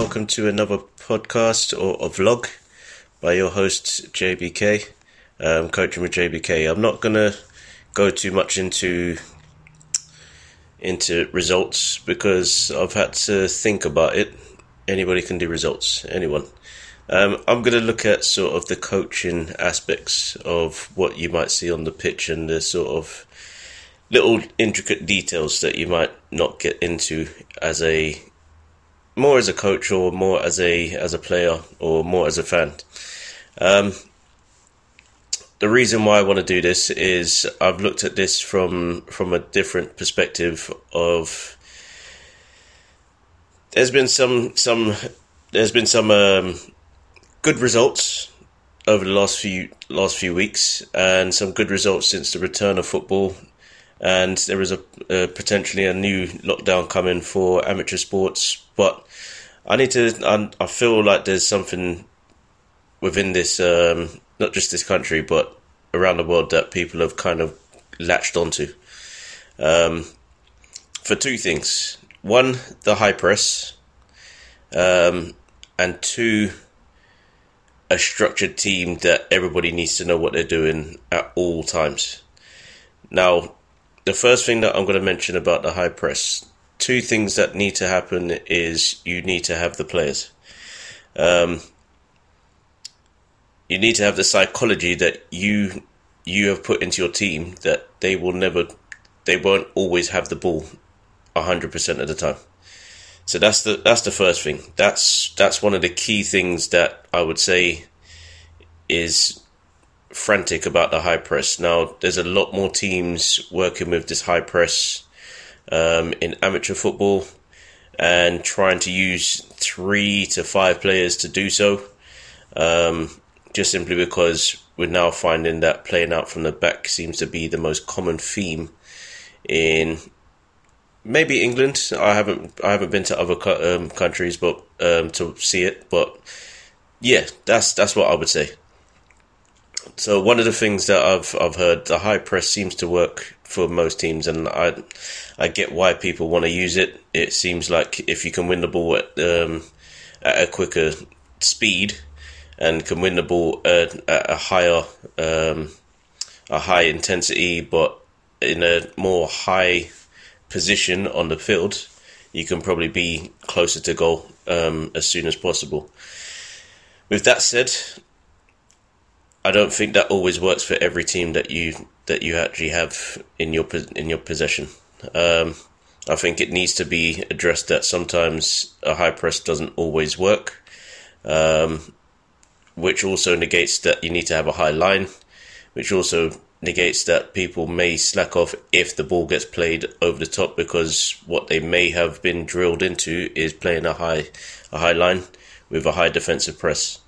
welcome to another podcast or a vlog by your host JBK, um, coaching with JBK. I'm not gonna go too much into into results because I've had to think about it. Anybody can do results, anyone. Um, I'm going to look at sort of the coaching aspects of what you might see on the pitch and the sort of little intricate details that you might not get into as a more as a coach or more as a as a player or more as a fan. Um, the reason why I want to do this is I've looked at this from from a different perspective of there's been some some there's been some um, good results over the last few last few weeks and some good results since the return of football and there is a uh, potentially a new lockdown coming for amateur sports but I need to I, I feel like there's something within this um, not just this country but around the world that people have kind of latched onto. Um, for two things. One the high press. Um, and two a structured team that everybody needs to know what they're doing at all times. Now, the first thing that I'm going to mention about the high press, two things that need to happen is you need to have the players. Um, you need to have the psychology that you you have put into your team that they will never, they won't always have the ball hundred percent of the time. So that's the that's the first thing. That's that's one of the key things that I would say is frantic about the high press. Now there's a lot more teams working with this high press um, in amateur football and trying to use three to five players to do so. Um, just simply because we're now finding that playing out from the back seems to be the most common theme in maybe England. I haven't I haven't been to other um, countries, but um, to see it. But yeah, that's that's what I would say. So one of the things that I've I've heard, the high press seems to work for most teams, and I I get why people want to use it. It seems like if you can win the ball at um, at a quicker speed and can win the ball at, at a higher um, a high intensity, but in a more high position on the field, you can probably be closer to goal um, as soon as possible. With that said, I don't think that always works for every team that you that you actually have in your in your possession. Um, I think it needs to be addressed that sometimes a high press doesn't always work, um, which also negates that you need to have a high line, which also negates that people may slack off if the ball gets played over the top because what they may have been drilled into is playing a high a high line with a high defensive press.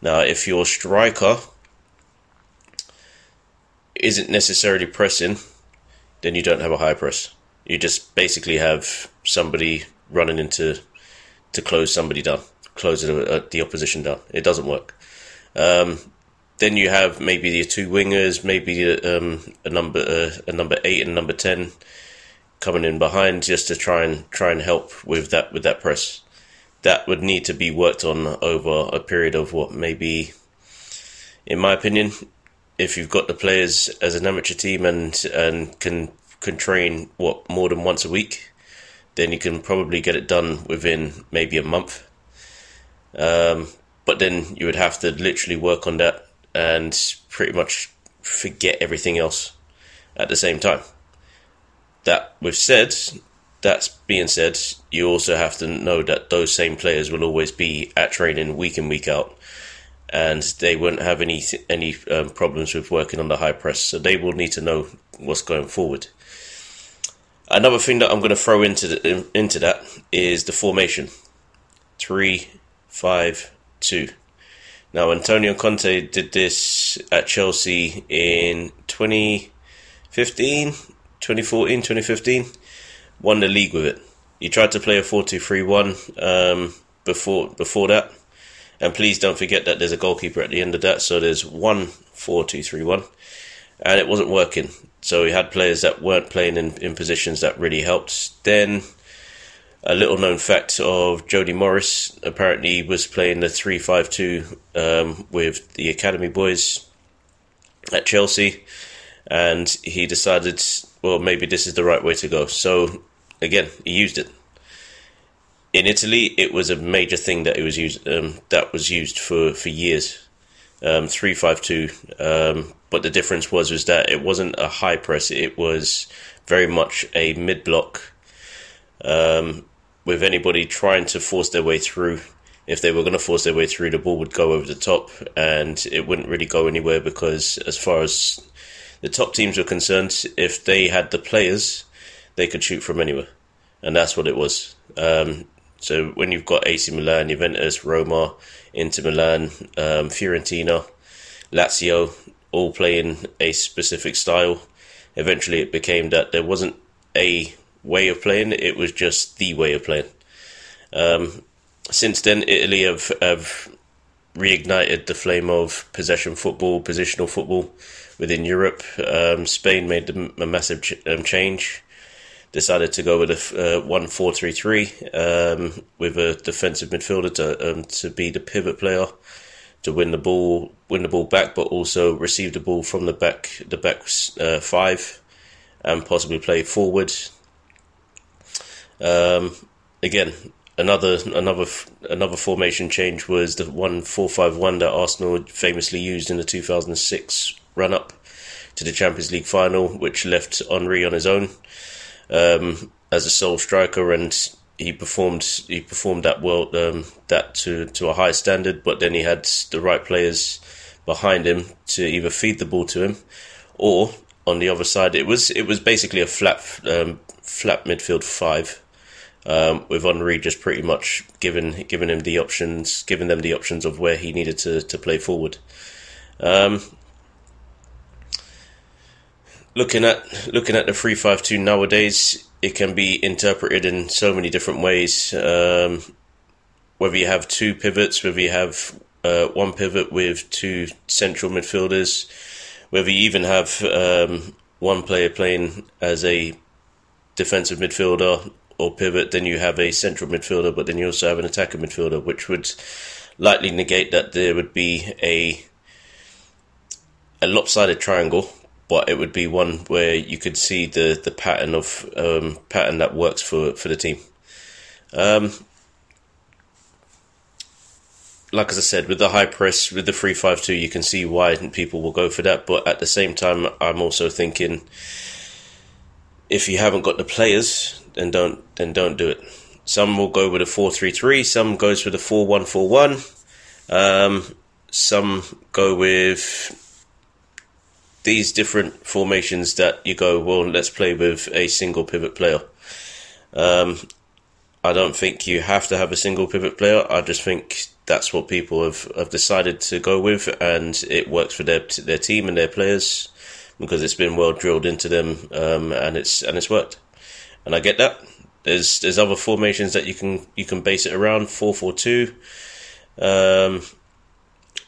Now, if your striker isn't necessarily pressing, then you don't have a high press. You just basically have somebody running into to close somebody down, close the, the opposition down. It doesn't work. Um, then you have maybe the two wingers, maybe um, a number uh, a number eight and number ten coming in behind just to try and try and help with that with that press. That would need to be worked on over a period of what maybe, in my opinion, if you've got the players as an amateur team and and can can train what more than once a week, then you can probably get it done within maybe a month. Um, but then you would have to literally work on that and pretty much forget everything else at the same time. That we've said, that's being said, you also have to know that those same players will always be at training week in week out, and they won't have any any um, problems with working on the high press. So they will need to know what's going forward. Another thing that I'm going to throw into the, into that is the formation: three, five, two. Now, Antonio Conte did this at Chelsea in 2015, 2014, 2015, won the league with it. He tried to play a 4 2 3 1 um, before, before that. And please don't forget that there's a goalkeeper at the end of that, so there's one 4 2 3 1. And it wasn't working. So he had players that weren't playing in, in positions that really helped. Then a little known fact of Jody Morris apparently was playing the 3 5 2 um, with the academy boys at Chelsea, and he decided, well, maybe this is the right way to go. So, again, he used it. In Italy, it was a major thing that it was used um, that was used for, for years. Um, three five two, um, but the difference was was that it wasn't a high press; it was very much a mid block um, with anybody trying to force their way through. If they were going to force their way through, the ball would go over the top and it wouldn't really go anywhere because, as far as the top teams were concerned, if they had the players, they could shoot from anywhere. And that's what it was. Um, so when you've got AC Milan, Juventus, Roma, Inter Milan, um, Fiorentina, Lazio, all playing a specific style, eventually it became that there wasn't a way of playing. It was just the way of playing. Um, since then, Italy have, have reignited the flame of possession football, positional football within Europe. Um, Spain made a massive ch- um, change. Decided to go with a uh, one four three three um, with a defensive midfielder to um, to be the pivot player to win the ball, win the ball back, but also receive the ball from the back, the back uh, five, and possibly play forward. Um, again, another another another formation change was the one four five one that Arsenal famously used in the two thousand and six run up to the Champions League final, which left Henry on his own um, as a sole striker, and he performed he performed that well um, that to to a high standard. But then he had the right players behind him to either feed the ball to him, or on the other side, it was it was basically a flat um, flat midfield five um, with Henry just pretty much giving giving him the options, giving them the options of where he needed to, to play forward. Um, looking at looking at the three five two nowadays, it can be interpreted in so many different ways. Um, whether you have two pivots, whether you have uh, one pivot with two central midfielders, whether you even have um, one player playing as a defensive midfielder or pivot, then you have a central midfielder, but then you also have an attacker midfielder, which would likely negate that there would be a a lopsided triangle, it would be one where you could see the the pattern of um, pattern that works for for the team. Um, like as I said, with the high press, with the three five two, you can see why people will go for that. But at the same time, I'm also thinking if you haven't got the players then don't then don't do it. Some will go with a four three three. Some goes with a four one four one. Um, some go with these different formations that you go. Well, let's play with a single pivot player. Um, I don't think you have to have a single pivot player. I just think that's what people have, have decided to go with, and it works for their their team and their players because it's been well drilled into them, um, and it's and it's worked and I get that. There's there's other formations that you can you can base it around four four two, um,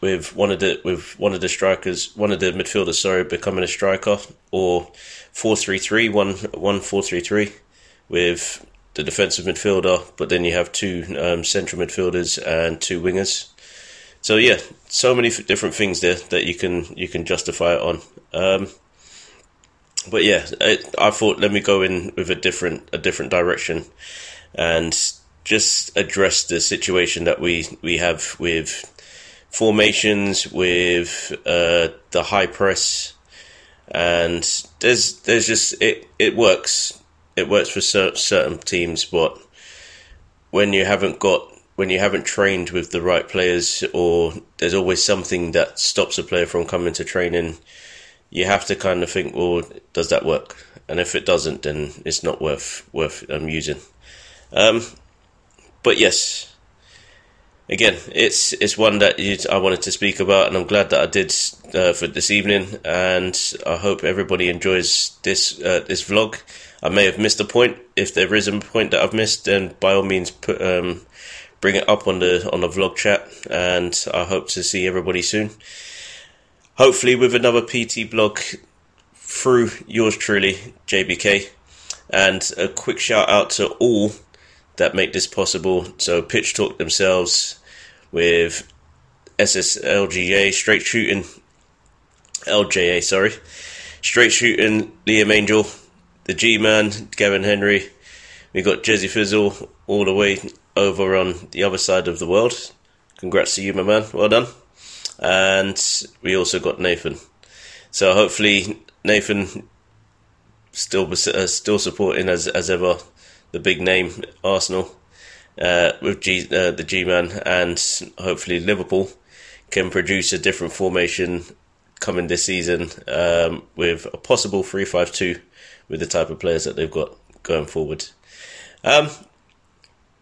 with one of the with one of the strikers, one of the midfielders, sorry, becoming a striker, or four three three one one four three three, with the defensive midfielder, but then you have two um, central midfielders and two wingers. So yeah, so many different things there that you can you can justify it on. Um, but yeah, it, I thought let me go in with a different a different direction, and just address the situation that we we have with formations, with uh, the high press, and there's there's just it it works it works for certain teams, but when you haven't got when you haven't trained with the right players, or there's always something that stops a player from coming to training you have to kind of think, well, does that work? And if it doesn't, then it's not worth worth um, using. Um, but yes, again, it's it's one that I wanted to speak about, and I'm glad that I did uh, for this evening. And I hope everybody enjoys this uh, this vlog. I may have missed a point. If there is a point that I've missed, then by all means, put um, bring it up on the on the vlog chat. And I hope to see everybody soon hopefully with another PT blog through yours truly, JBK. And a quick shout out to all that make this possible. So Pitch Talk themselves with SSLGA straight shooting LJA sorry straight shooting Liam Angel, the G Man Gavin Henry. We got Jezzy Fizzle all the way over on the other side of the world. Congrats to you, my man. Well done. And we also got Nathan. So hopefully Nathan still uh, still supporting as as ever the big name Arsenal uh, with G, uh, the G man, and hopefully Liverpool can produce a different formation coming this season um, with a possible three five two with the type of players that they've got going forward. Um,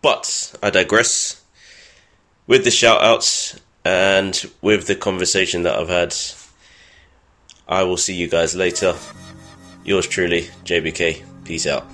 but I digress. With the shout outs and with the conversation that I've had, I will see you guys later. Yours truly, JBK. Peace out.